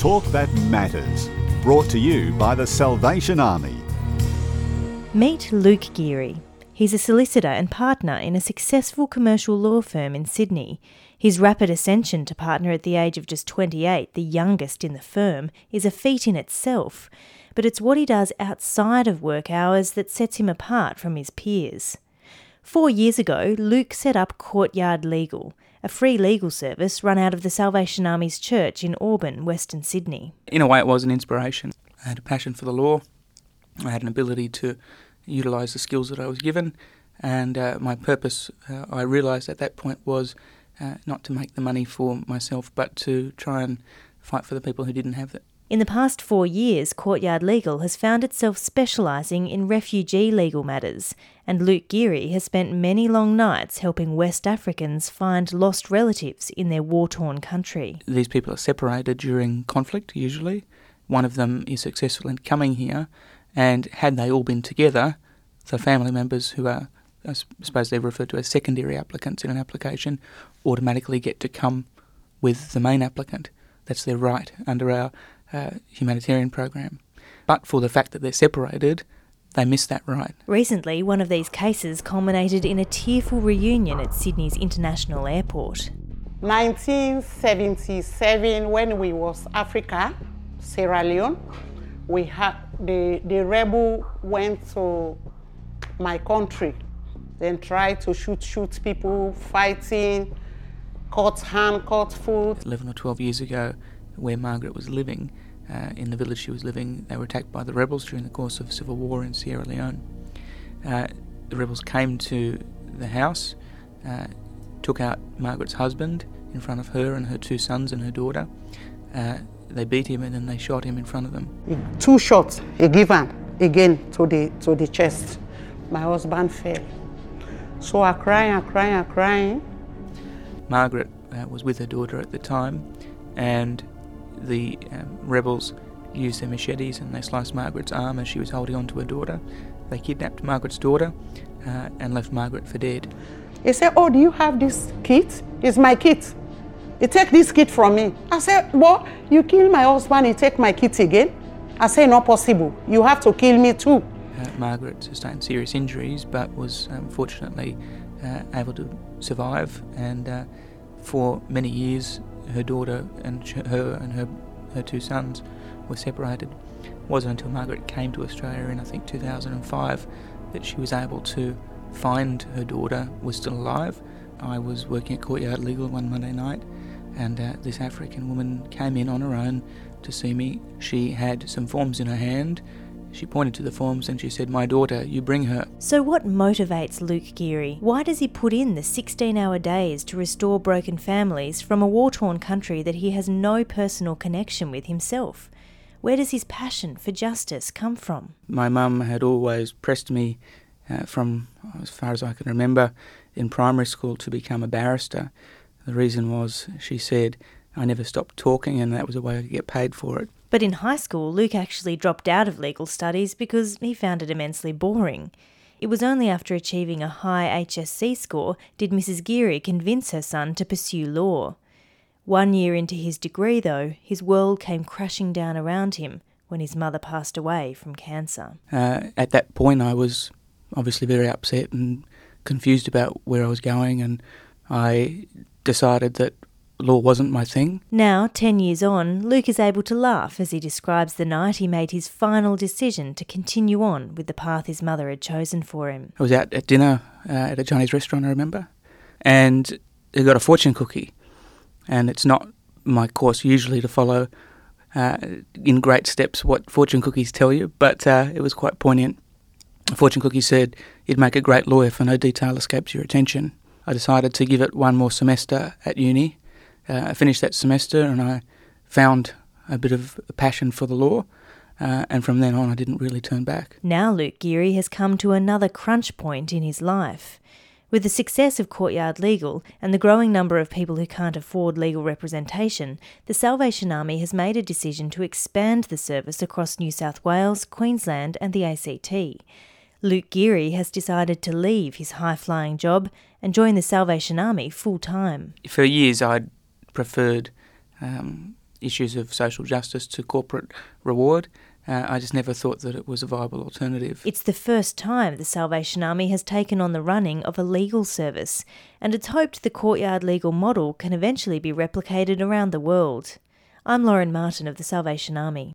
Talk that matters. Brought to you by the Salvation Army. Meet Luke Geary. He's a solicitor and partner in a successful commercial law firm in Sydney. His rapid ascension to partner at the age of just 28, the youngest in the firm, is a feat in itself. But it's what he does outside of work hours that sets him apart from his peers. Four years ago, Luke set up Courtyard Legal, a free legal service run out of the Salvation Army's church in Auburn, Western Sydney. In a way, it was an inspiration. I had a passion for the law, I had an ability to utilise the skills that I was given, and uh, my purpose, uh, I realised at that point, was uh, not to make the money for myself, but to try and fight for the people who didn't have it. In the past four years, Courtyard Legal has found itself specialising in refugee legal matters, and Luke Geary has spent many long nights helping West Africans find lost relatives in their war torn country. These people are separated during conflict, usually. One of them is successful in coming here, and had they all been together, the family members who are, I suppose they're referred to as secondary applicants in an application, automatically get to come with the main applicant. That's their right under our uh, humanitarian program. But for the fact that they're separated, they miss that right. Recently, one of these cases culminated in a tearful reunion at Sydney's International Airport. 1977, when we was Africa, Sierra Leone, we had the, the rebel went to my country, then tried to shoot shoot people, fighting, cut hand, cut foot. 11 or 12 years ago, where Margaret was living, uh, in the village she was living, they were attacked by the rebels during the course of civil war in Sierra Leone. Uh, the rebels came to the house, uh, took out Margaret's husband in front of her and her two sons and her daughter. Uh, they beat him and then they shot him in front of them. Two shots, he given again to the to the chest. My husband fell. So I crying, I crying, I crying. Margaret uh, was with her daughter at the time, and the um, rebels used their machetes and they sliced Margaret's arm as she was holding on to her daughter. They kidnapped Margaret's daughter uh, and left Margaret for dead. He said, Oh, do you have this kit? It's my kit. He take this kit from me. I said, What? You kill my husband, you take my kit again? I say, Not possible. You have to kill me too. Uh, Margaret sustained serious injuries but was um, fortunately uh, able to survive, and uh, for many years her daughter and her and her her two sons were separated. It wasn't until Margaret came to Australia in I think 2005 that she was able to find her daughter was still alive. I was working at Courtyard Legal one Monday night, and uh, this African woman came in on her own to see me. She had some forms in her hand. She pointed to the forms and she said, My daughter, you bring her. So, what motivates Luke Geary? Why does he put in the 16 hour days to restore broken families from a war torn country that he has no personal connection with himself? Where does his passion for justice come from? My mum had always pressed me uh, from as far as I can remember in primary school to become a barrister. The reason was, she said, I never stopped talking and that was a way I could get paid for it. But in high school, Luke actually dropped out of legal studies because he found it immensely boring. It was only after achieving a high HSC score did Mrs. Geary convince her son to pursue law. One year into his degree, though, his world came crashing down around him when his mother passed away from cancer. Uh, at that point, I was obviously very upset and confused about where I was going, and I decided that law wasn't my thing. Now, 10 years on, Luke is able to laugh as he describes the night he made his final decision to continue on with the path his mother had chosen for him. I was out at dinner uh, at a Chinese restaurant, I remember, and they got a fortune cookie. And it's not my course usually to follow uh, in great steps what fortune cookies tell you, but uh, it was quite poignant. A fortune cookie said, You'd make a great lawyer for no detail escapes your attention. I decided to give it one more semester at uni uh, I finished that semester and I found a bit of a passion for the law. Uh, and from then on, I didn't really turn back. Now, Luke Geary has come to another crunch point in his life. With the success of Courtyard Legal and the growing number of people who can't afford legal representation, the Salvation Army has made a decision to expand the service across New South Wales, Queensland, and the ACT. Luke Geary has decided to leave his high flying job and join the Salvation Army full time. For years, I'd preferred um, issues of social justice to corporate reward. Uh, I just never thought that it was a viable alternative. It's the first time the Salvation Army has taken on the running of a legal service, and it's hoped the courtyard legal model can eventually be replicated around the world. I'm Lauren Martin of the Salvation Army.